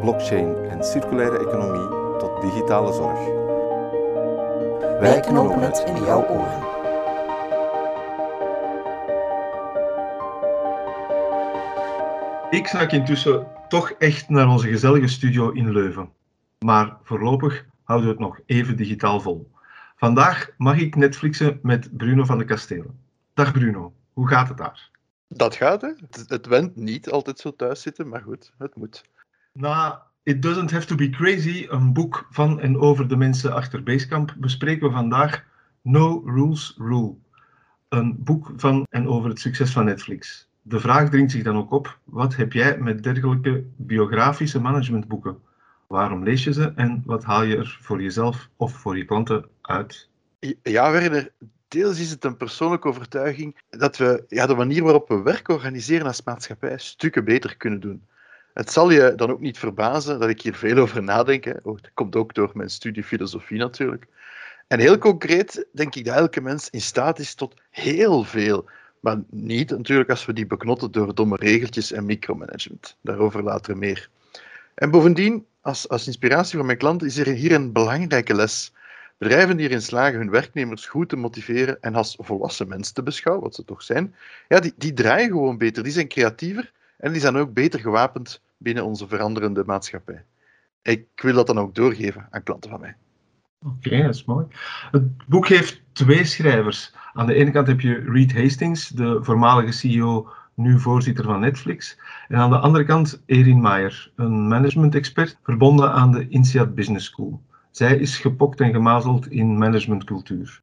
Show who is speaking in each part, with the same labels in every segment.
Speaker 1: blockchain en circulaire economie tot digitale zorg.
Speaker 2: Wij knopen het in jouw oren.
Speaker 3: Ik snak intussen toch echt naar onze gezellige studio in Leuven. Maar voorlopig houden we het nog even digitaal vol. Vandaag mag ik Netflixen met Bruno van de Kastelen. Dag Bruno, hoe gaat het daar?
Speaker 4: Dat gaat, hè? Het, het went niet altijd zo thuis zitten, maar goed, het moet.
Speaker 3: Na It Doesn't Have to Be Crazy, een boek van en over de mensen achter Basecamp, bespreken we vandaag No Rules Rule. Een boek van en over het succes van Netflix. De vraag dringt zich dan ook op: wat heb jij met dergelijke biografische managementboeken? Waarom lees je ze en wat haal je er voor jezelf of voor je klanten uit?
Speaker 4: Ja, Werner, deels is het een persoonlijke overtuiging dat we ja, de manier waarop we werk organiseren als maatschappij stukken beter kunnen doen. Het zal je dan ook niet verbazen dat ik hier veel over nadenk. Oh, dat komt ook door mijn studie filosofie natuurlijk. En heel concreet denk ik dat elke mens in staat is tot heel veel. Maar niet natuurlijk als we die beknotten door domme regeltjes en micromanagement. Daarover later meer. En bovendien, als, als inspiratie voor mijn klanten, is er hier een belangrijke les. Bedrijven die erin slagen hun werknemers goed te motiveren en als volwassen mensen te beschouwen, wat ze toch zijn, ja, die, die draaien gewoon beter, die zijn creatiever en die zijn ook beter gewapend binnen onze veranderende maatschappij. Ik wil dat dan ook doorgeven aan klanten van mij.
Speaker 3: Oké, dat is mooi. Het boek heeft twee schrijvers. Aan de ene kant heb je Reed Hastings, de voormalige CEO, nu voorzitter van Netflix. En aan de andere kant Erin Maier, een management-expert verbonden aan de INSEAD Business School. Zij is gepokt en gemazeld in managementcultuur.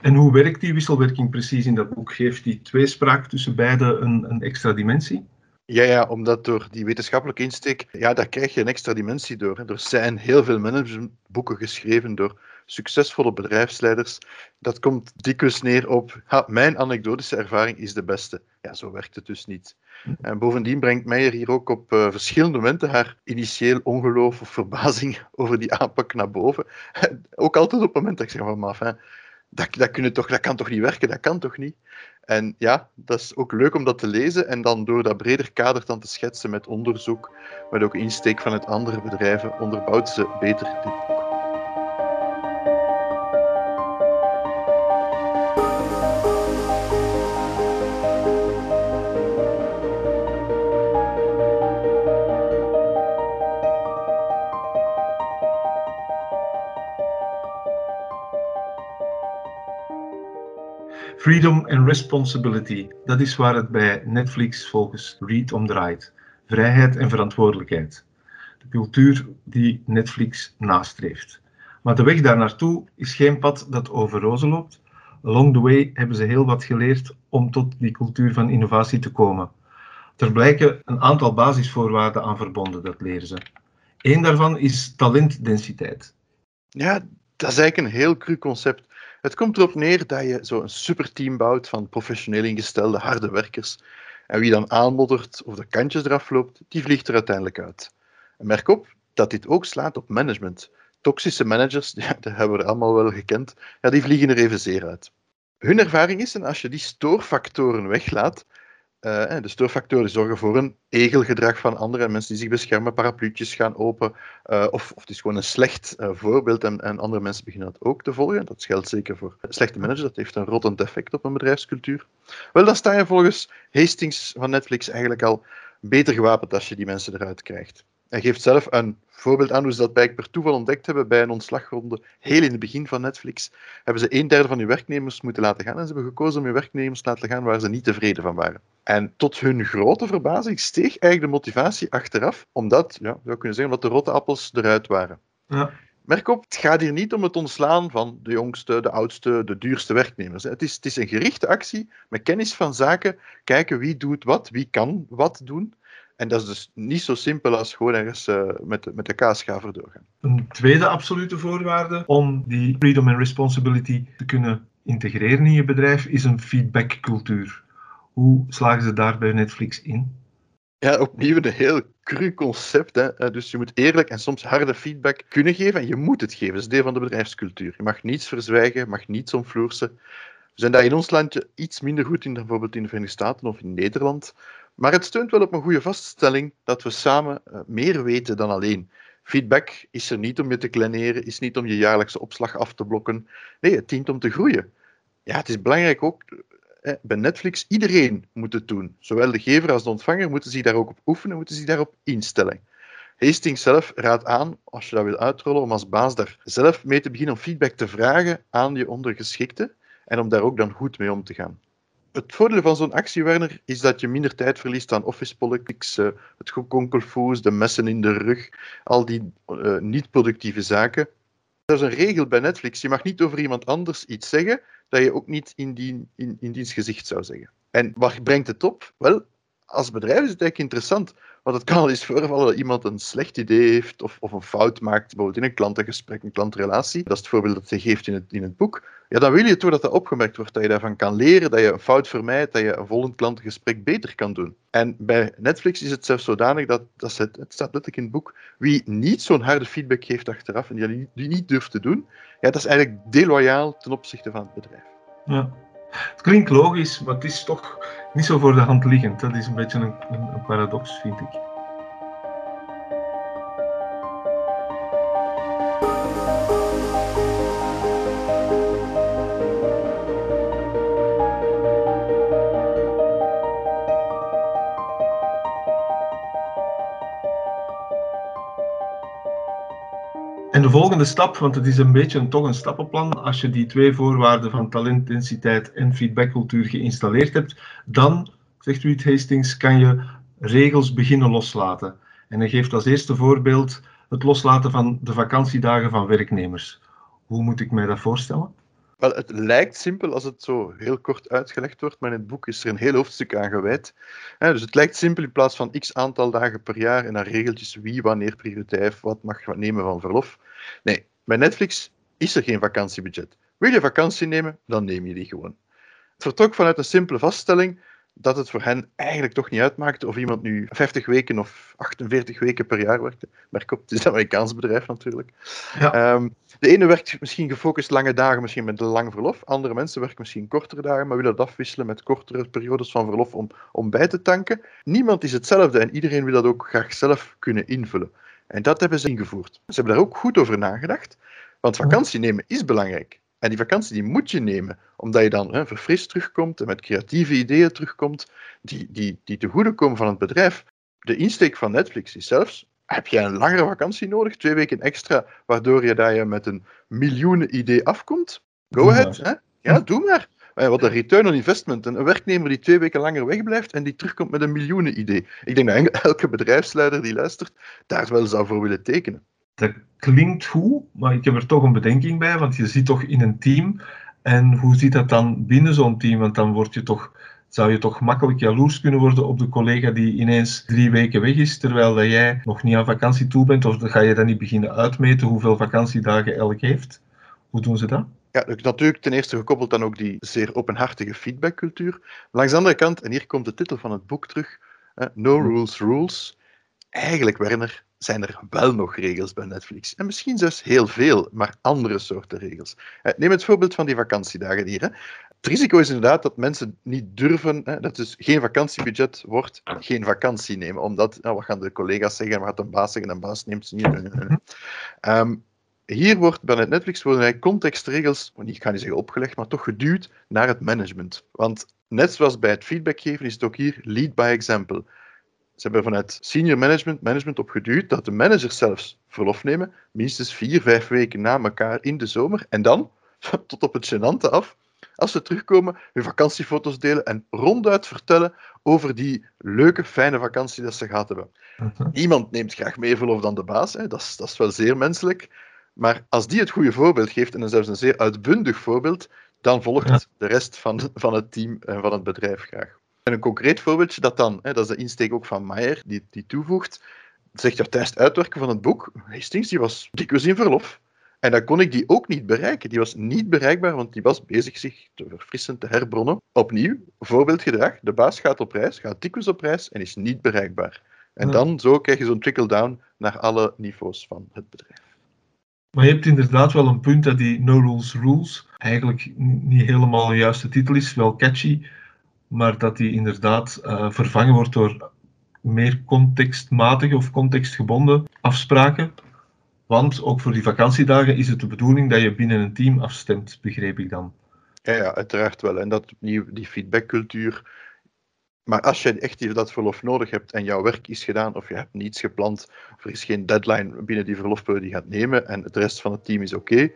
Speaker 3: En hoe werkt die wisselwerking precies in dat boek? Geeft die tweespraak tussen beiden een, een extra dimensie?
Speaker 4: Ja, ja, omdat door die wetenschappelijke insteek, ja, daar krijg je een extra dimensie door. Er zijn heel veel managementboeken geschreven door succesvolle bedrijfsleiders. Dat komt dikwijls neer op, ha, mijn anekdotische ervaring is de beste. Ja, zo werkt het dus niet. En bovendien brengt Meijer hier ook op uh, verschillende momenten haar initieel ongeloof of verbazing over die aanpak naar boven. ook altijd op het moment dat ik zeg van, maar enfin, dat, dat, kunnen toch, dat kan toch niet werken, dat kan toch niet? En ja, dat is ook leuk om dat te lezen en dan door dat breder kader dan te schetsen met onderzoek, met ook insteek vanuit andere bedrijven, onderbouwt ze beter dit
Speaker 3: Freedom and responsibility, dat is waar het bij Netflix volgens Reed om draait. Vrijheid en verantwoordelijkheid. De cultuur die Netflix nastreeft. Maar de weg daar naartoe is geen pad dat over rozen loopt. Along the way hebben ze heel wat geleerd om tot die cultuur van innovatie te komen. Er blijken een aantal basisvoorwaarden aan verbonden, dat leren ze. Eén daarvan is talentdensiteit.
Speaker 4: Ja, dat is eigenlijk een heel cru concept. Het komt erop neer dat je zo'n superteam bouwt van professioneel ingestelde harde werkers. En wie dan aanmoddert of de kantjes eraf loopt, die vliegt er uiteindelijk uit. En merk op dat dit ook slaat op management. Toxische managers, ja, dat hebben we allemaal wel gekend, ja, die vliegen er evenzeer uit. Hun ervaring is, en als je die stoorfactoren weglaat, uh, de stoorfactoren zorgen voor een egelgedrag van anderen, mensen die zich beschermen, parapluutjes gaan open, uh, of, of het is gewoon een slecht uh, voorbeeld en, en, andere mensen beginnen dat ook te volgen. Dat geldt zeker voor slechte managers, dat heeft een rottend effect op een bedrijfscultuur. Wel, dan sta je volgens Hastings van Netflix eigenlijk al beter gewapend als je die mensen eruit krijgt. Hij geeft zelf een voorbeeld aan hoe ze dat bij per toeval ontdekt hebben bij een ontslagronde. Heel in het begin van Netflix hebben ze een derde van hun werknemers moeten laten gaan en ze hebben gekozen om hun werknemers te laten gaan waar ze niet tevreden van waren. En tot hun grote verbazing steeg eigenlijk de motivatie achteraf, omdat, ja, we kunnen zeggen, omdat de rotte appels eruit waren.
Speaker 3: Ja.
Speaker 4: Merk op, het gaat hier niet om het ontslaan van de jongste, de oudste, de duurste werknemers. Het is, het is een gerichte actie met kennis van zaken, kijken wie doet wat, wie kan wat doen En dat is dus niet zo simpel als gewoon ergens uh, met, met de kaasschaver doorgaan.
Speaker 3: Een tweede absolute voorwaarde om die freedom and responsibility te kunnen integreren in je bedrijf is een feedbackcultuur. Hoe slagen ze daar bij Netflix in?
Speaker 4: Ja, opnieuw een heel cru concept. Hè. Eh, dus je moet eerlijk en soms harde feedback kunnen geven en je moet het geven. Dat is deel van de bedrijfscultuur. Je mag niets verzwijgen, je mag niets omvloersen. We zijn daar in ons landje iets minder goed in dan bijvoorbeeld in de Verenigde Staten of in Nederland. Maar het steunt wel op een goede vaststelling dat we samen eh, meer weten dan alleen. Feedback is er niet om je te kleineren, is niet om je jaarlijkse opslag af te blokken. Nee, het dient om te groeien. Ja, het is belangrijk ook bij Netflix, iedereen moet het doen. Zowel de gever als de ontvanger moeten zich daar ook op oefenen, moeten zich daarop instellen. Hastings zelf raadt aan, als je dat wil uitrollen, om als baas daar zelf mee te beginnen om feedback te vragen aan je ondergeschikte en om daar ook dan goed mee om te gaan. Het voordeel van zo'n actie, Werner, is dat je minder tijd verliest aan office politics, uh, het gekonkelfoes, de messen in de rug, al die uh, niet-productieve zaken. Er is een regel bij Netflix, je mag niet over iemand anders iets zeggen dat je ook niet in, die, in, in diens gezicht zou zeggen. En wat brengt het op? Wel, als bedrijf is het eigenlijk interessant. Want het kan al eens voorvallen dat iemand een slecht idee heeft of, of een fout maakt, bijvoorbeeld in een klantengesprek, een klantrelatie. Dat is het voorbeeld dat hij geeft in het, in het boek. Ja, dan wil je toch dat dat opgemerkt wordt, dat je daarvan kan leren, dat je een fout vermijdt, dat je een volgend klantengesprek beter kan doen. En bij Netflix is het zelfs zodanig dat, dat het, het staat letterlijk in het boek, wie niet zo'n harde feedback geeft achteraf en die, die niet durft te doen, ja, dat is eigenlijk deloyaal ten opzichte van het bedrijf.
Speaker 3: Ja. Het klinkt logisch, maar het is toch niet zo voor de hand liggend. Dat is een beetje een, een paradox, vind ik. De volgende stap, want het is een beetje toch een stappenplan, als je die twee voorwaarden van talentintensiteit en feedbackcultuur geïnstalleerd hebt, dan, zegt Reed Hastings, kan je regels beginnen loslaten. En hij geeft als eerste voorbeeld het loslaten van de vakantiedagen van werknemers. Hoe moet ik mij dat voorstellen?
Speaker 4: Wel, het lijkt simpel als het zo heel kort uitgelegd wordt, maar in het boek is er een heel hoofdstuk aan gewijd. dus het lijkt simpel in plaats van x aantal dagen per jaar en dan regeltjes wie, wanneer prioriteit, wat mag nemen van verlof. Nee, bij Netflix is er geen vakantiebudget. Wil je vakantie nemen, dan neem je die gewoon. Het vertrok vanuit een simpele vaststelling dat het voor hen eigenlijk toch niet uitmaakte of iemand nu 50 weken of 48 weken per jaar werkte. Merk op, het is een Amerikaans bedrijf natuurlijk. Ja. Ehm, de ene werkt misschien gefocust lange dagen, misschien met een lang verlof. Andere mensen werken misschien kortere dagen, maar willen dat afwisselen met kortere periodes van verlof om, om bij te tanken. Niemand is hetzelfde en iedereen wil dat ook graag zelf kunnen invullen. En dat hebben ze ingevoerd. Ze hebben daar ook goed over nagedacht, want vakantie nemen is belangrijk. En die vakantie die moet je nemen, omdat je dan hè, verfrist terugkomt en met creatieve ideeën terugkomt, die, die, die te goede komen van het bedrijf. De insteek van Netflix is zelfs, heb jij een langere vakantie nodig, twee weken extra, waardoor je, daar je met een miljoenen idee afkomt? Go ahead. Hè? Ja, doe maar. Wat een return on investment. Een werknemer die twee weken langer wegblijft en die terugkomt met een miljoenen idee. Ik denk dat elke bedrijfsleider die luistert daar wel zou voor willen tekenen.
Speaker 3: Dat klinkt goed, maar ik heb er toch een bedenking bij, want je zit toch in een team. En hoe zit dat dan binnen zo'n team? Want dan word je toch, zou je toch makkelijk jaloers kunnen worden op de collega die ineens drie weken weg is, terwijl dat jij nog niet aan vakantie toe bent? Of ga je dan niet beginnen uitmeten hoeveel vakantiedagen elk heeft? Hoe doen ze dat?
Speaker 4: Ja, natuurlijk ten eerste gekoppeld dan ook die zeer openhartige feedbackcultuur. Langs de andere kant, en hier komt de titel van het boek terug, No Rules Rules. Eigenlijk, Werner, zijn er wel nog regels bij Netflix. En misschien zelfs heel veel, maar andere soorten regels. Neem het voorbeeld van die vakantiedagen hier. Het risico is inderdaad dat mensen niet durven, dat dus geen vakantiebudget wordt, geen vakantie nemen. Omdat, nou, wat gaan de collega's zeggen, wat een baas zeggen, een baas neemt ze niet. Um, hier wordt bij Netflix worden contextregels, ik ga niet zeggen opgelegd, maar toch geduwd naar het management. Want net zoals bij het feedback geven is het ook hier lead by example. Ze hebben vanuit senior management management opgeduwd dat de managers zelfs verlof nemen, minstens vier, vijf weken na elkaar in de zomer. En dan, tot op het gênante af, als ze terugkomen, hun vakantiefoto's delen en ronduit vertellen over die leuke, fijne vakantie dat ze gehad hebben. Mhm. Iemand neemt graag meer verlof dan de baas, hè. Dat, is, dat is wel zeer menselijk. Maar als die het goede voorbeeld geeft, en zelfs een zeer uitbundig voorbeeld, dan volgt de rest van, van het team en van het bedrijf graag. En een concreet voorbeeldje dat dan, hè, dat is de insteek ook van Maier, die, die toevoegt, zegt dat tijdens het uitwerken van het boek, Hastings die was dikwijls in verlof. En dan kon ik die ook niet bereiken. Die was niet bereikbaar, want die was bezig zich te verfrissen, te herbronnen. Opnieuw, voorbeeldgedrag. De baas gaat op reis, gaat dikwijls op reis en is niet bereikbaar. En
Speaker 3: Ja.
Speaker 4: dan zo krijg je zo'n trickle-down naar alle niveaus van het bedrijf.
Speaker 3: Maar je hebt inderdaad wel een punt dat die No Rules Rules eigenlijk niet helemaal de juiste titel is, wel catchy, maar dat die inderdaad eh, vervangen wordt door meer contextmatige of contextgebonden afspraken. Want ook voor die vakantiedagen is het de bedoeling dat je binnen een team afstemt, begreep ik dan.
Speaker 4: Ja, ja, uiteraard wel. En dat opnieuw, die feedbackcultuur. Maar als je echt dat verlof nodig hebt en jouw werk is gedaan of je hebt niets gepland, of er is geen deadline binnen die verlofperiode die gaat nemen en de rest van het team is oké,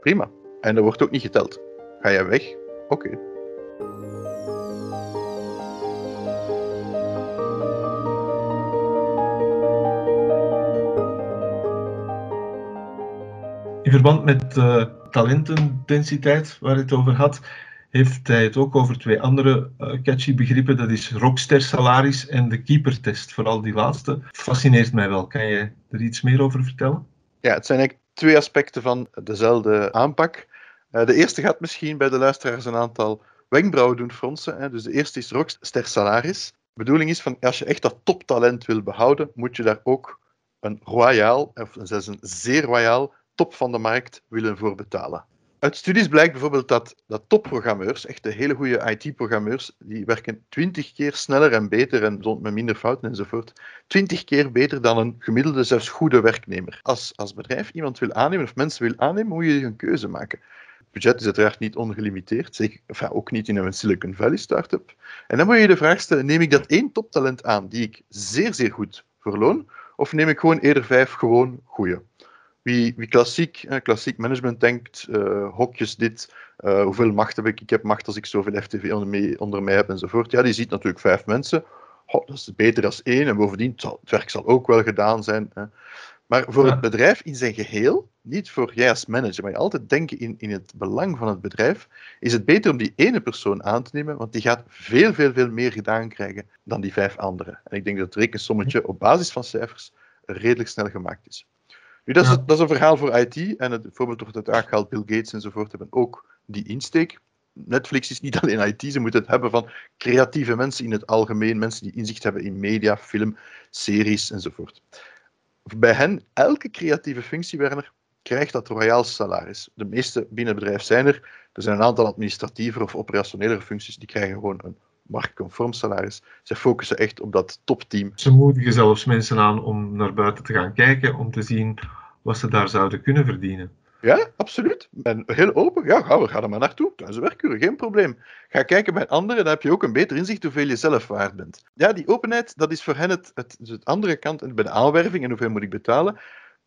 Speaker 4: prima. En er wordt ook niet geteld. Ga jij weg? Oké.
Speaker 3: Verband met uh, talentendensiteit, waar het over had, heeft hij het ook over twee andere uh, catchy begrippen. Dat is rockster salaris en de keepertest. Vooral die laatste fascineert mij wel. Kan je er iets meer over vertellen?
Speaker 4: Ja, het zijn eigenlijk twee aspecten van dezelfde aanpak. Uh, de eerste gaat misschien bij de luisteraars een aantal wenkbrauwen doen fronsen. Hè. Dus de eerste is rockster salaris. De bedoeling is van als je echt dat toptalent wil behouden, moet je daar ook een royaal, of zelfs een zeer royaal top van de markt willen voor betalen. Uit studies blijkt bijvoorbeeld dat, dat topprogrammeurs, echt de hele goede IT-programmeurs, die werken twintig keer sneller en beter en met minder fouten enzovoort. Twintig keer beter dan een gemiddelde, zelfs goede werknemer. Als, als bedrijf iemand wil aannemen of mensen wil aannemen, moet je een keuze maken. Het budget is uiteraard niet ongelimiteerd, enfin, ook niet in een Silicon Valley start-up. En dan moet je je de vraag stellen, neem ik dat één toptalent aan die ik zeer, zeer goed verloon, of neem ik gewoon eerder vijf gewoon goede? Wie, wie klassiek, eh, klassiek management denkt, uh, hokjes dit, uh, hoeveel macht heb ik? Ik heb macht als ik zoveel FTV onder mij, onder mij heb enzovoort. Ja, die ziet natuurlijk vijf mensen. Oh, dat is beter dan één. En bovendien, het, zal, het werk zal ook wel gedaan zijn. Hè. Maar voor ja. het bedrijf in zijn geheel, niet voor jij als manager, maar je altijd denken in, in het belang van het bedrijf, is het beter om die ene persoon aan te nemen, want die gaat veel, veel, veel meer gedaan krijgen dan die vijf anderen. En ik denk dat het rekensommetje op basis van cijfers redelijk snel gemaakt is. Nu, dat, is, ja. dat is een verhaal voor IT. En het voorbeeld wordt het aangehaald, Bill Gates enzovoort hebben ook die insteek. Netflix is niet alleen IT, ze moeten het hebben van creatieve mensen in het algemeen, mensen die inzicht hebben in media, film, series enzovoort. Bij hen, elke creatieve functie, Werner, krijgt dat royaal salaris. De meeste binnen het bedrijf zijn er. Er zijn een aantal administratieve of operationele functies die krijgen gewoon een marktconform salaris. Ze focussen echt op dat topteam.
Speaker 3: Ze moedigen zelfs mensen aan om naar buiten te gaan kijken, om te zien wat ze daar zouden kunnen verdienen.
Speaker 4: Ja, absoluut. En heel open. Ja, ga, ga er maar naartoe. Tijdens de werkuren, geen probleem. Ga kijken bij anderen, dan heb je ook een beter inzicht hoeveel je zelf waard bent. Ja, die openheid, dat is voor hen het, het, dus het andere kant, bij de aanwerving en hoeveel moet ik betalen.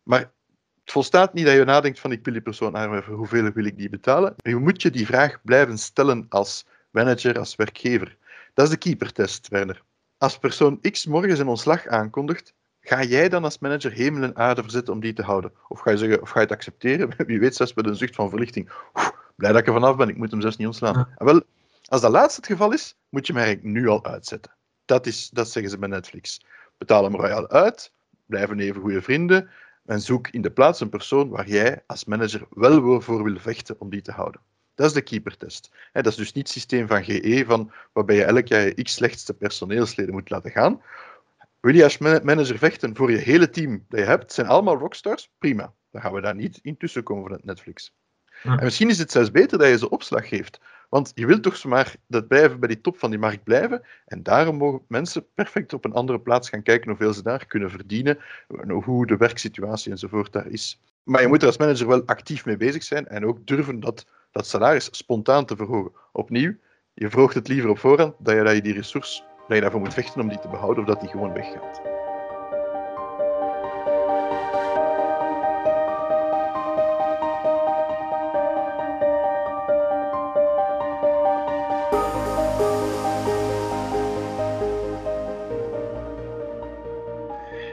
Speaker 4: Maar het volstaat niet dat je nadenkt van ik wil die persoon aanwerven, hoeveel wil ik die betalen. Je moet je die vraag blijven stellen als manager, als werkgever. Dat is de keepertest, Werner. Als persoon X morgen zijn ontslag aankondigt, ga jij dan als manager hemel en aarde verzetten om die te houden? Of ga je, zeggen, of ga je het accepteren? Wie weet, zelfs met een zucht van verlichting. Oef, blij dat ik er vanaf ben, ik moet hem zelfs niet ontslaan. Ja. En wel, als dat laatste het geval is, moet je hem eigenlijk nu al uitzetten. Dat, is, dat zeggen ze bij Netflix. Betaal hem royaal uit, blijven even goede vrienden en zoek in de plaats een persoon waar jij als manager wel voor wil vechten om die te houden. Dat is de keepertest. Dat is dus niet het systeem van GE, van, waarbij je elk jaar je x slechtste personeelsleden moet laten gaan. Wil je als manager vechten voor je hele team dat je hebt, zijn allemaal rockstars? Prima. Dan gaan we daar niet in tussenkomen van het Netflix. Ja. En misschien is het zelfs beter dat je ze opslag geeft. Want je wilt toch zomaar dat blijven bij die top van die markt blijven. En daarom mogen mensen perfect op een andere plaats gaan kijken hoeveel ze daar kunnen verdienen, hoe de werksituatie enzovoort daar is. Maar je moet er als manager wel actief mee bezig zijn en ook durven dat dat salaris spontaan te verhogen. Opnieuw, je verhoogt het liever op voorhand dat je, dat je die resource, dat je daarvoor moet vechten om die te behouden of dat die gewoon weggaat.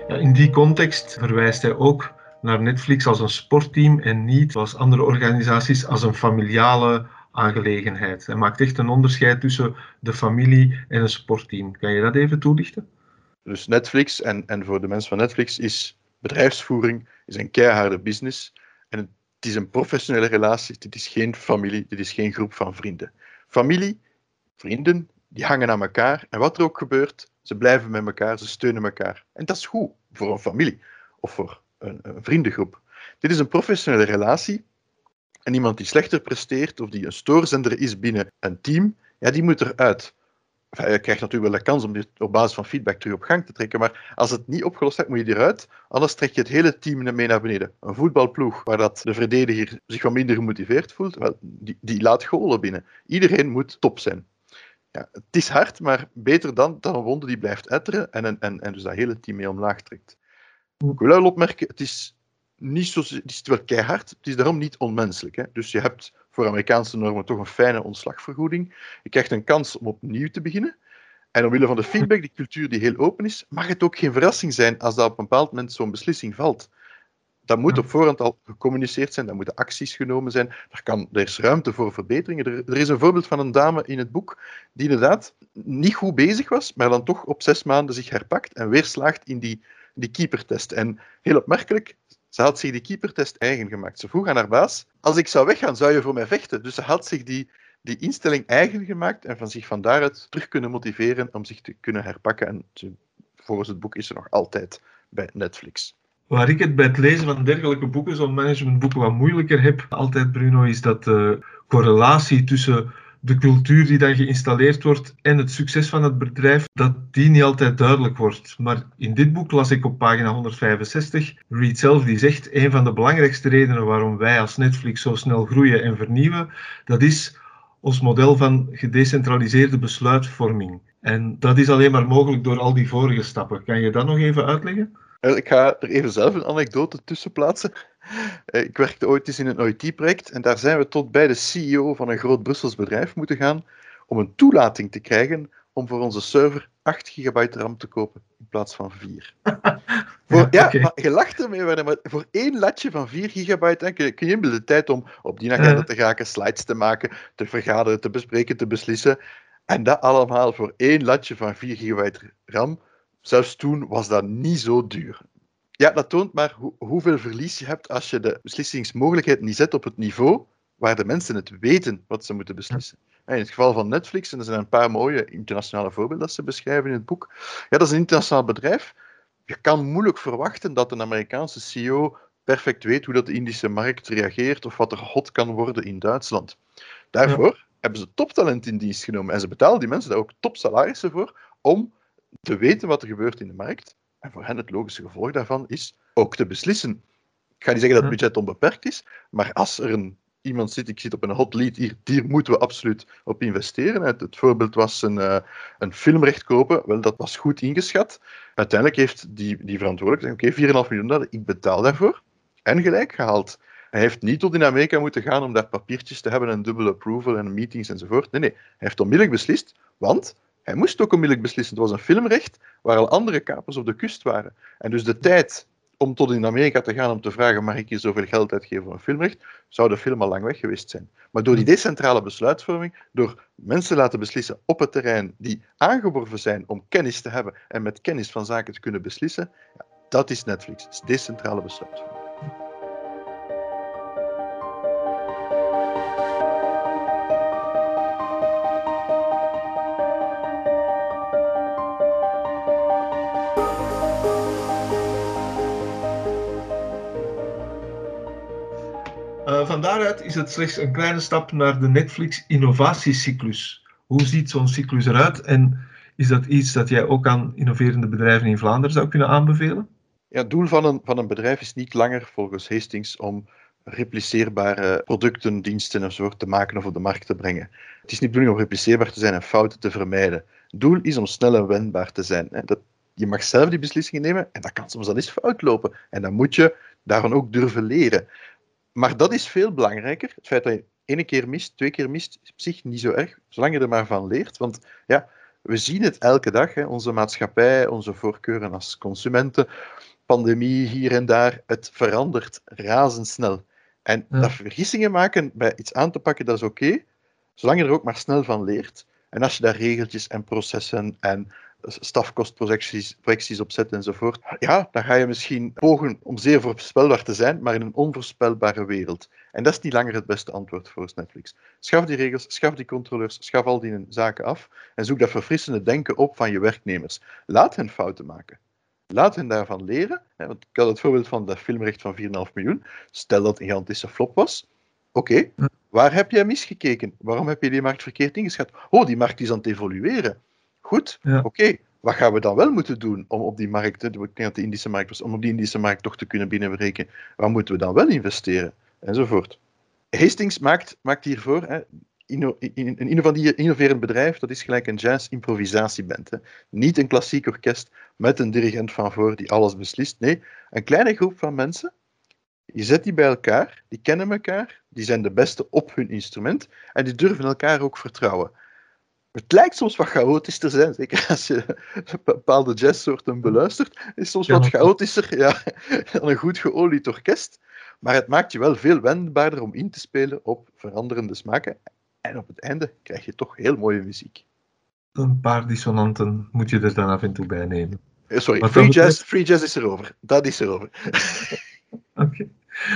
Speaker 3: In die context verwijst hij ook naar Netflix als een sportteam en niet zoals andere organisaties als een familiale aangelegenheid. Hij maakt echt een onderscheid tussen de familie en een sportteam. Kan je dat even toelichten?
Speaker 4: Dus Netflix, en, en voor de mensen van Netflix, is bedrijfsvoering is een keiharde business. En het is een professionele relatie. Dit is geen familie, dit is geen groep van vrienden. Familie, vrienden, die hangen aan elkaar. En wat er ook gebeurt, ze blijven met elkaar, ze steunen elkaar. En dat is goed voor een familie of voor een, vriendengroep. Dit is een professionele relatie. En iemand die slechter presteert of die een stoorzender is binnen een team, ja, die moet eruit. Je krijgt natuurlijk wel de kans om dit op basis van feedback terug op gang te trekken, maar als het niet opgelost hebt, moet je eruit. Anders trek je het hele team mee naar beneden. Een voetbalploeg waar dat de verdediger zich wat minder gemotiveerd voelt, die, die laat golen binnen. Iedereen moet top zijn. Ja, het is hard, maar beter dan, dan een wonde die blijft etteren en, en, en dus dat hele team mee omlaag trekt. Ik wil wel opmerken, het is niet zo, het is wel keihard, het is daarom niet onmenselijk. Hè? Dus je hebt voor Amerikaanse normen toch een fijne ontslagvergoeding. Je krijgt een kans om opnieuw te beginnen. En omwille van de feedback, die cultuur die heel open is, mag het ook geen verrassing zijn als dat op een bepaald moment zo'n beslissing valt. Dat moet op voorhand al gecommuniceerd zijn, daar moeten acties genomen zijn. Er, kan, er is ruimte voor verbeteringen. Er, er, is een voorbeeld van een dame in het boek die inderdaad niet goed bezig was, maar dan toch op zes maanden zich herpakt en weer slaagt in die, die keepertest. En heel opmerkelijk, ze had zich die keepertest eigen gemaakt. Ze vroeg aan haar baas, als ik zou weggaan, zou je voor mij vechten? Dus ze had zich die, die instelling eigen gemaakt en van zich van daaruit terug kunnen motiveren om zich te kunnen herpakken. En volgens het boek is ze nog altijd bij Netflix.
Speaker 3: Waar ik het bij het lezen van dergelijke boeken, zo'n managementboeken, wat moeilijker heb, altijd Bruno, is dat de correlatie tussen de cultuur die dan geïnstalleerd wordt en het succes van het bedrijf, dat die niet altijd duidelijk wordt. Maar in dit boek las ik op pagina 165, Reed zelf die zegt, een van de belangrijkste redenen waarom wij als Netflix zo snel groeien en vernieuwen, dat is ons model van gedecentraliseerde besluitvorming. En dat is alleen maar mogelijk door al die vorige stappen. Kan je dat nog even uitleggen?
Speaker 4: Ik ga er even zelf een anekdote tussen plaatsen. Eh, ik werkte ooit eens in een OIT-project en daar zijn we tot bij de CEO van een groot Brussels bedrijf moeten gaan om een toelating te krijgen om voor onze server 8 gigabyte RAM te kopen in plaats van 4. voor, ja, okay. maar je lacht ermee, maar voor één latje van 4 gigabyte kun je, kun je de tijd om op die agenda te raken, slides te maken, te vergaderen, te bespreken, te beslissen. En dat allemaal voor één latje van 4 gigabyte RAM. Zelfs toen was dat niet zo duur. Ja, dat toont maar hoe, hoeveel verlies je hebt als je de beslissingsmogelijkheid niet zet op het niveau waar de mensen het weten wat ze moeten beslissen. In het geval van Netflix, en er zijn een paar mooie internationale voorbeelden dat ze beschrijven in het boek, ja, dat is een internationaal bedrijf. Je kan moeilijk verwachten dat een Amerikaanse CEO perfect weet hoe dat de Indische markt reageert of wat er hot kan worden in Duitsland. Daarvoor ja. hebben ze toptalent in dienst genomen en ze betalen die mensen daar ook topsalarissen voor om te weten wat er gebeurt in de markt. En voor hen het logische gevolg daarvan is ook te beslissen. Ik ga niet zeggen dat het budget onbeperkt is, maar als er een, iemand zit, ik zit op een hot lead, hier, hier moeten we absoluut op investeren. Het, voorbeeld was een, uh, een filmrecht kopen, wel, dat was goed ingeschat. Uiteindelijk heeft die, die verantwoordelijke gezegd, oké, okay, 4,5 miljoen dollar, ik betaal daarvoor. En gelijk gehaald. Hij heeft niet tot in Amerika moeten gaan om daar papiertjes te hebben en dubbele approval en meetings enzovoort. Nee, nee. Hij heeft onmiddellijk beslist, want hij moest ook onmiddellijk beslissen. Het was een filmrecht waar al andere kapers op de kust waren. En dus de tijd om tot in Amerika te gaan om te vragen: mag ik hier zoveel geld uitgeven voor een filmrecht? zou de film al lang weg geweest zijn. Maar door die decentrale besluitvorming, door mensen laten beslissen op het terrein die aangeworven zijn om kennis te hebben en met kennis van zaken te kunnen beslissen, ja, dat is Netflix. Dat is decentrale besluitvorming.
Speaker 3: Daaruit is het slechts een kleine stap naar de Netflix innovatiecyclus. Hoe ziet zo'n cyclus eruit en is dat iets dat jij ook aan innoverende bedrijven in Vlaanderen zou kunnen aanbevelen?
Speaker 4: Ja, het doel van een, van een bedrijf is niet langer volgens Hastings om repliceerbare producten, diensten enzovoort te maken of op de markt te brengen. Het is niet bedoeling om repliceerbaar te zijn en fouten te vermijden. Het doel is om snel en wendbaar te zijn. Dat, je mag zelf die beslissingen nemen en dat kan soms dan eens fout lopen. En dan moet je daarvan ook durven leren. Maar dat is veel belangrijker. Het feit dat je één keer mist, twee keer mist, is op zich niet zo erg, zolang je er maar van leert. Want ja, we zien het elke dag, hè, onze maatschappij, onze voorkeuren als consumenten, pandemie hier en daar, het verandert razendsnel. En ja. dat vergissingen maken bij iets aan te pakken, dat is oké. Zolang je er ook maar snel van leert. En als je daar regeltjes en processen en stafkostprojecties projecties op zet enzovoort, ja, dan ga je misschien pogen om zeer voorspelbaar te zijn, maar in een onvoorspelbare wereld. En dat is niet langer het beste antwoord voor Netflix. Schaf die regels, schaf die controleurs, schaf al die zaken af en zoek dat verfrissende denken op van je werknemers. Laat hen fouten maken. Laat hen daarvan leren. Want ik had het voorbeeld van dat filmrecht van 4,5 miljoen. Stel dat het een gigantische flop was. Oké, waar heb jij misgekeken? Waarom heb je die markt verkeerd ingeschat? Oh, die markt is aan het evolueren. Goed, oké. Wat gaan we dan wel moeten doen om op die markt, ik denk dat de Indische markt was, om op die Indische markt toch te kunnen binnenbreken? Waar moeten we dan wel investeren? Enzovoort. Hastings maakt, maakt hiervoor, hè, inno, in, een innoverend bedrijf, dat is gelijk een jazz-improvisatieband. Niet een klassiek orkest met een dirigent van voor die alles beslist. Nee, een kleine groep van mensen. Je zet die bij elkaar, die kennen elkaar, die zijn de beste op hun instrument en die durven elkaar ook vertrouwen. Het lijkt soms wat chaotisch te zijn, zeker als je bepaalde jazzsoorten beluistert. is soms wat chaotischer ja, dan een goed geolied orkest. Maar het maakt je wel veel wendbaarder om in te spelen op veranderende smaken. En op het einde krijg je toch heel mooie muziek.
Speaker 3: Een paar dissonanten moet je er dan af en toe bij nemen.
Speaker 4: Eh, sorry, free jazz, free jazz is erover. Dat is erover.
Speaker 3: Oké.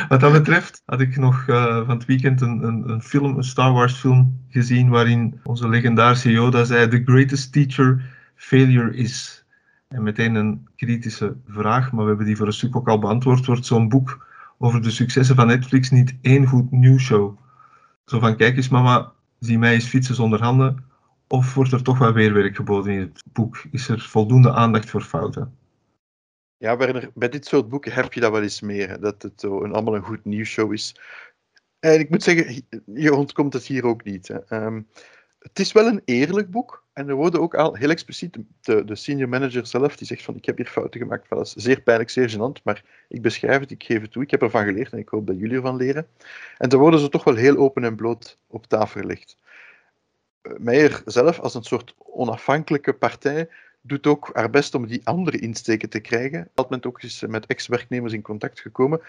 Speaker 3: Wat dat betreft had ik nog uh, van het weekend een, een, een, film, een Star Wars film gezien waarin onze legendarische Yoda zei The greatest teacher failure is. En meteen een kritische vraag, maar we hebben die voor een stuk ook al beantwoord. Wordt zo'n boek over de successen van Netflix niet één goed nieuwsshow? Zo van, kijk eens mama, zie mij eens fietsen zonder handen. Of wordt er toch wel weerwerk geboden in het boek? Is er voldoende aandacht voor fouten?
Speaker 4: Ja, Werner, bij dit soort boeken heb je dat wel eens meer. Dat het een, allemaal een goed nieuwsshow is. En ik moet zeggen, je ontkomt het hier ook niet. Hè. Ehm, het is wel een eerlijk boek. En er worden ook al heel expliciet, de, de senior manager zelf, die zegt van ik heb hier fouten gemaakt. Dat is zeer pijnlijk, zeer gênant, maar ik beschrijf het, ik geef het toe. Ik heb ervan geleerd en ik hoop dat jullie ervan leren. En dan worden ze toch wel heel open en bloot op tafel gelegd. Meijer zelf, als een soort onafhankelijke partij, doet ook haar best om die andere insteken te krijgen. Op moment ook eens met ex-werknemers in contact gekomen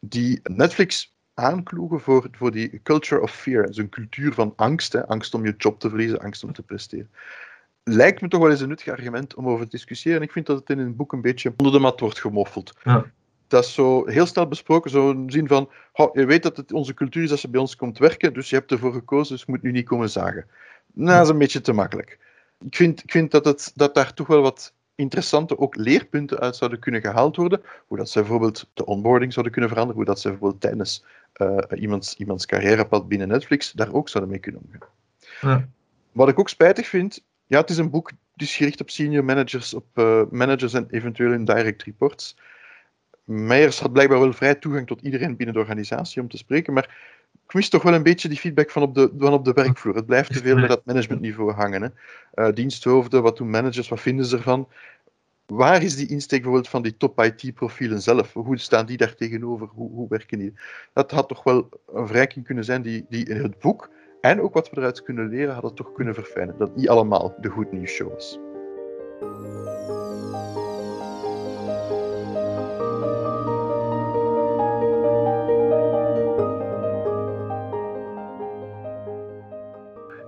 Speaker 4: die Netflix aankloegen voor, voor die culture of fear. Dus een cultuur van angst. Hè. Angst om je job te verliezen, angst om te presteren. Lijkt me toch wel eens een nuttig argument om over te discussiëren. Ik vind dat het in een boek een beetje onder de mat wordt gemoffeld. Ja. Dat is zo heel snel besproken, zo'n zin van, je weet dat het onze cultuur is als je bij ons komt werken, dus je hebt ervoor gekozen, dus je moet nu niet komen zagen. Nou, dat is een beetje te makkelijk ik vind, ik vind dat, het, dat daar toch wel wat interessante ook leerpunten uit zouden kunnen gehaald worden. Hoe dat ze bijvoorbeeld de onboarding zouden kunnen veranderen. Hoe dat ze bijvoorbeeld tijdens uh, iemands, iemands carrièrepad binnen Netflix daar ook zouden mee kunnen omgaan. Ja. Wat ik ook spijtig vind, ja, het is een boek dus gericht op senior managers, op uh, managers en eventueel in direct reports. Meijers had blijkbaar wel vrij toegang tot iedereen binnen de organisatie om te spreken, maar ik mis toch wel een beetje die feedback van op de, van op de werkvloer. Het blijft te veel met dat managementniveau hangen. Hè. Uh, diensthoofden, wat doen managers, wat vinden ze ervan? Waar is die insteek bijvoorbeeld van die top IT-profielen zelf? Hoe staan die daar tegenover? Hoe, hoe werken die? Dat had toch wel een verrijking kunnen zijn die, die in het boek en ook wat we eruit kunnen leren, hadden toch kunnen verfijnen. Dat niet allemaal de goed nieuws show was.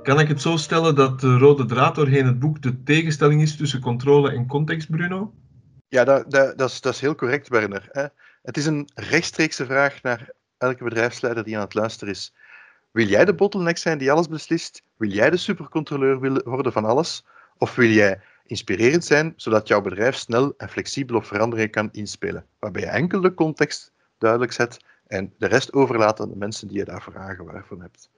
Speaker 3: Kan ik het zo stellen dat de rode draad doorheen het boek de tegenstelling is tussen controle en context, Bruno?
Speaker 4: Ja, dat, dat, is, dat is heel correct, Werner. Het is een rechtstreekse vraag naar elke bedrijfsleider die aan het luisteren is. Wil jij de bottleneck zijn die alles beslist? Wil jij de supercontroleur worden van alles? Of wil jij inspirerend zijn, zodat jouw bedrijf snel en flexibel op veranderingen kan inspelen? Waarbij je enkel de context duidelijk zet en de rest overlaat aan de mensen die je daarvoor aangeworven hebt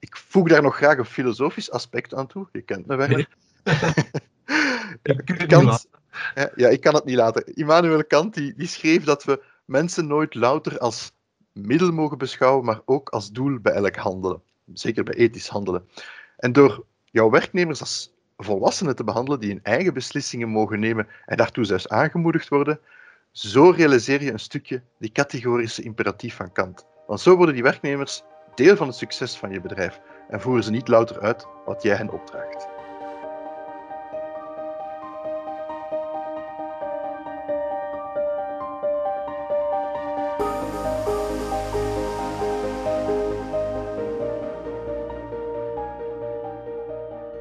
Speaker 4: ik voeg daar nog graag een filosofisch aspect aan toe. Je kent me wel. Nee. Kant, ja, ik kan het niet laten. Immanuel Kant die, die schreef dat we mensen nooit louter als middel mogen beschouwen, maar ook als doel bij elk handelen. Zeker bij ethisch handelen. En door jouw werknemers als volwassenen te behandelen die hun eigen beslissingen mogen nemen en daartoe zelfs aangemoedigd worden, zo realiseer je een stukje die categorische imperatief van Kant. Want zo worden die werknemers deel van het succes van je bedrijf en voeren ze niet louter uit wat jij hen opdraagt.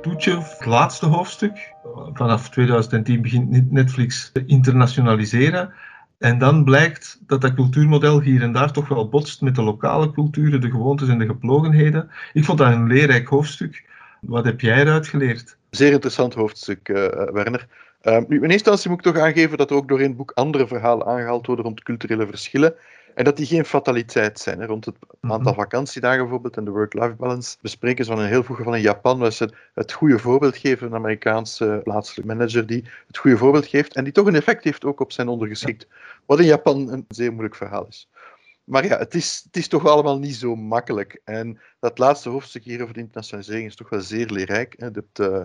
Speaker 3: boekje, het laatste hoofdstuk. Vanaf 2010 begint Netflix te internationaliseren. En dan blijkt dat dat cultuurmodel hier en daar toch wel botst met de lokale culturen, de gewoontes en de geplogenheden. Ik vond dat een leerrijk hoofdstuk. Wat heb jij eruit geleerd?
Speaker 4: Zeer interessant hoofdstuk, uh, Werner. Uh, nu, in eerste instantie moet ik toch aangeven dat er ook door in het boek andere verhalen aangehaald worden rond culturele verschillen. En dat die geen fataliteit zijn. Hè. Rond het mhm. aantal vakantiedagen bijvoorbeeld en de work-life balance bespreken ze van een heel vroeg geval in Japan, waar ze het goede voorbeeld geven, een Amerikaanse plaatselijke manager die het goede voorbeeld geeft en die toch een effect heeft ook op zijn ondergeschikt. Wat in Japan een zeer moeilijk verhaal is. Maar ja, het is, het is toch allemaal niet zo makkelijk. En dat laatste hoofdstuk hier over de internationalisering is toch wel zeer leerrijk. Hè. Dat uh,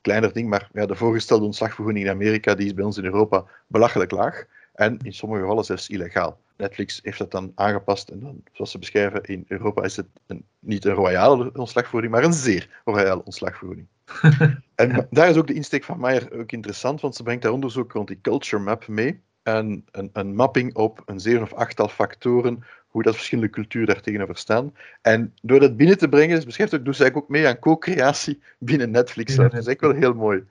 Speaker 4: kleiner ding, maar ja, de voorgestelde ontslagvergoeding in Amerika die is bij ons in Europa belachelijk laag. En in sommige gevallen zelfs illegaal. Netflix heeft dat dan aangepast en dan, zoals ze beschrijven, in Europa is het een, niet een royale ontslagvergoeding, maar een zeer royale ontslagvergoeding. en daar is ook de insteek van Meijer ook interessant, want ze brengt daar onderzoek rond die culture map mee. En een, een mapping op een zeven of achttal factoren, hoe dat verschillende culturen daar tegenover staan. En door dat binnen te brengen, dus beschrijft ook, doet zij ook mee aan co-creatie binnen Netflix. Dat is echt wel heel mooi.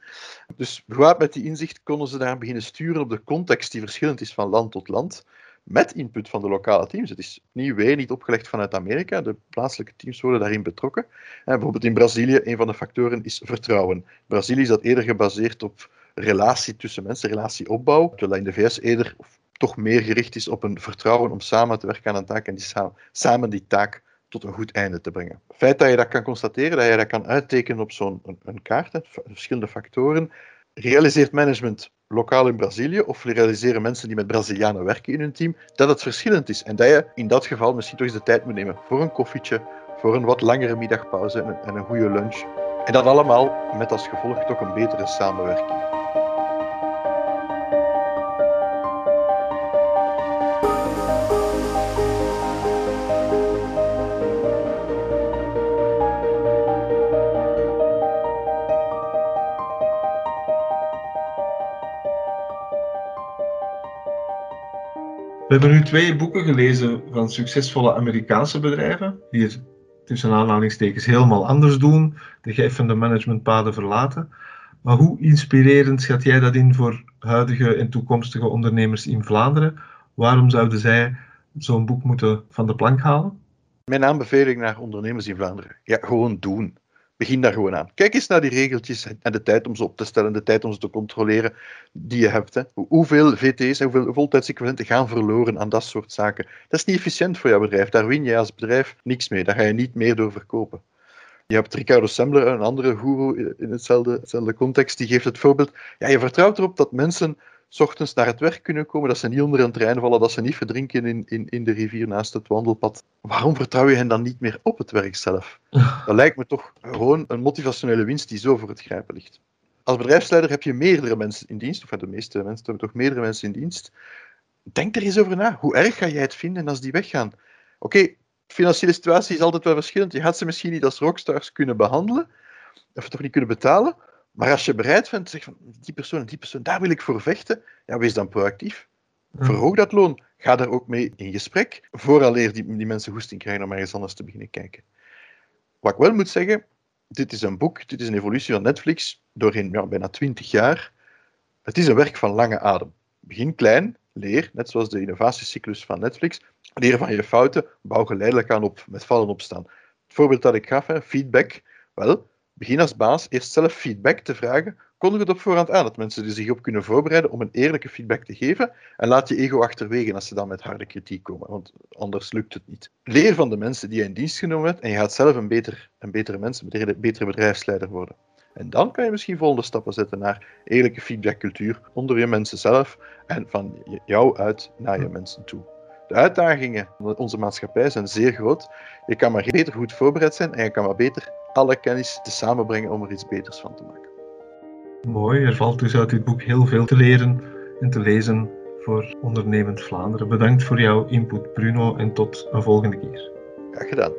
Speaker 4: Dus met die inzicht konden ze daar beginnen sturen op de context die verschillend is van land tot land met input van de lokale teams. Het is niet wij, niet opgelegd vanuit Amerika. De plaatselijke teams worden daarin betrokken. En bijvoorbeeld in Brazilië, een van de factoren is vertrouwen. Brazilië is dat eerder gebaseerd op relatie tussen mensen, relatieopbouw, terwijl in de VS eerder toch meer gericht is op een vertrouwen om samen te werken aan een taak en die samen, samen die taak tot een goed einde te brengen. Het feit dat je dat kan constateren, dat je dat kan uittekenen op zo'n een kaart, verschillende factoren, realiseert management lokaal in Brazilië of realiseren mensen die met Brazilianen werken in hun team, dat het verschillend is en dat je in dat geval misschien toch eens de tijd moet nemen voor een koffietje, voor een wat langere middagpauze en een, en een goede lunch. En dat allemaal met als gevolg toch een betere samenwerking.
Speaker 3: We hebben nu twee boeken gelezen van succesvolle Amerikaanse bedrijven, die het tussen aanhalingstekens helemaal anders doen, de geëffende managementpaden verlaten. Maar hoe inspirerend schat jij dat in voor huidige en toekomstige ondernemers in Vlaanderen? Waarom zouden zij zo'n boek moeten van de plank halen?
Speaker 4: Mijn aanbeveling naar ondernemers in Vlaanderen: ja, gewoon doen. Begin daar gewoon aan. Kijk eens naar die regeltjes en de tijd om ze op te stellen, de tijd om ze te controleren die je hebt. Hè. Hoeveel VT's en hoeveel voltijdsequivalenten gaan verloren aan dat soort zaken? Dat is niet efficiënt voor jouw bedrijf. Daar win je als bedrijf niks mee. Daar ga je niet meer door verkopen. Je hebt Ricardo Sembler, een andere guru in hetzelfde, hetzelfde context, die geeft het voorbeeld. Ja, je vertrouwt erop dat mensen s ochtends naar het werk kunnen komen, dat ze niet onder een trein vallen, dat ze niet verdrinken in, in, in de rivier naast het wandelpad. Waarom vertrouw je hen dan niet meer op het werk zelf? Dat lijkt me toch gewoon een motivationele winst die zo voor het grijpen ligt. Als bedrijfsleider heb je meerdere mensen in dienst, of de meeste mensen hebben toch meerdere mensen in dienst. Denk er eens over na. Hoe erg ga jij het vinden als die weggaan? Oké, financiële situatie is altijd wel verschillend. Je gaat ze misschien niet als rockstars kunnen behandelen, of toch niet kunnen betalen, maar als je bereid bent, zeg van die persoon en die persoon, daar wil ik voor vechten, ja, wees dan proactief. Verhoog dat loon. Ga daar ook mee in gesprek, vooraleer die, die mensen goesting krijgen om ergens anders te beginnen kijken. Wat ik wel moet zeggen, dit is een boek, dit is een evolutie van Netflix doorheen ja, bijna twintig jaar. Het is een werk van lange adem. Begin klein, leer, net zoals de innovatiecyclus van Netflix. Leer van je fouten, bouw geleidelijk aan op, met vallen opstaan. Het voorbeeld dat ik gaf, hè, feedback. Wel, Begin als baas eerst zelf feedback te vragen. Kondig het op voorhand aan, dat mensen er zich op kunnen voorbereiden om een eerlijke feedback te geven. En laat je ego achterwege als ze dan met harde kritiek komen, want anders lukt het niet. Leer van de mensen die je in dienst genomen hebt en je gaat zelf een, beter, een betere mens, een betere bedrijfsleider worden. En dan kan je misschien volgende stappen zetten naar eerlijke feedbackcultuur onder je mensen zelf en van jou uit naar je mensen toe. De uitdagingen van onze maatschappij zijn zeer groot. Je kan maar beter goed voorbereid zijn en je kan maar beter alle kennis te samenbrengen om er iets beters van te maken.
Speaker 3: Mooi, er valt dus uit dit boek heel veel te leren en te lezen voor ondernemend Vlaanderen. Bedankt voor jouw input, Bruno, en tot een volgende keer.
Speaker 4: Graag gedaan.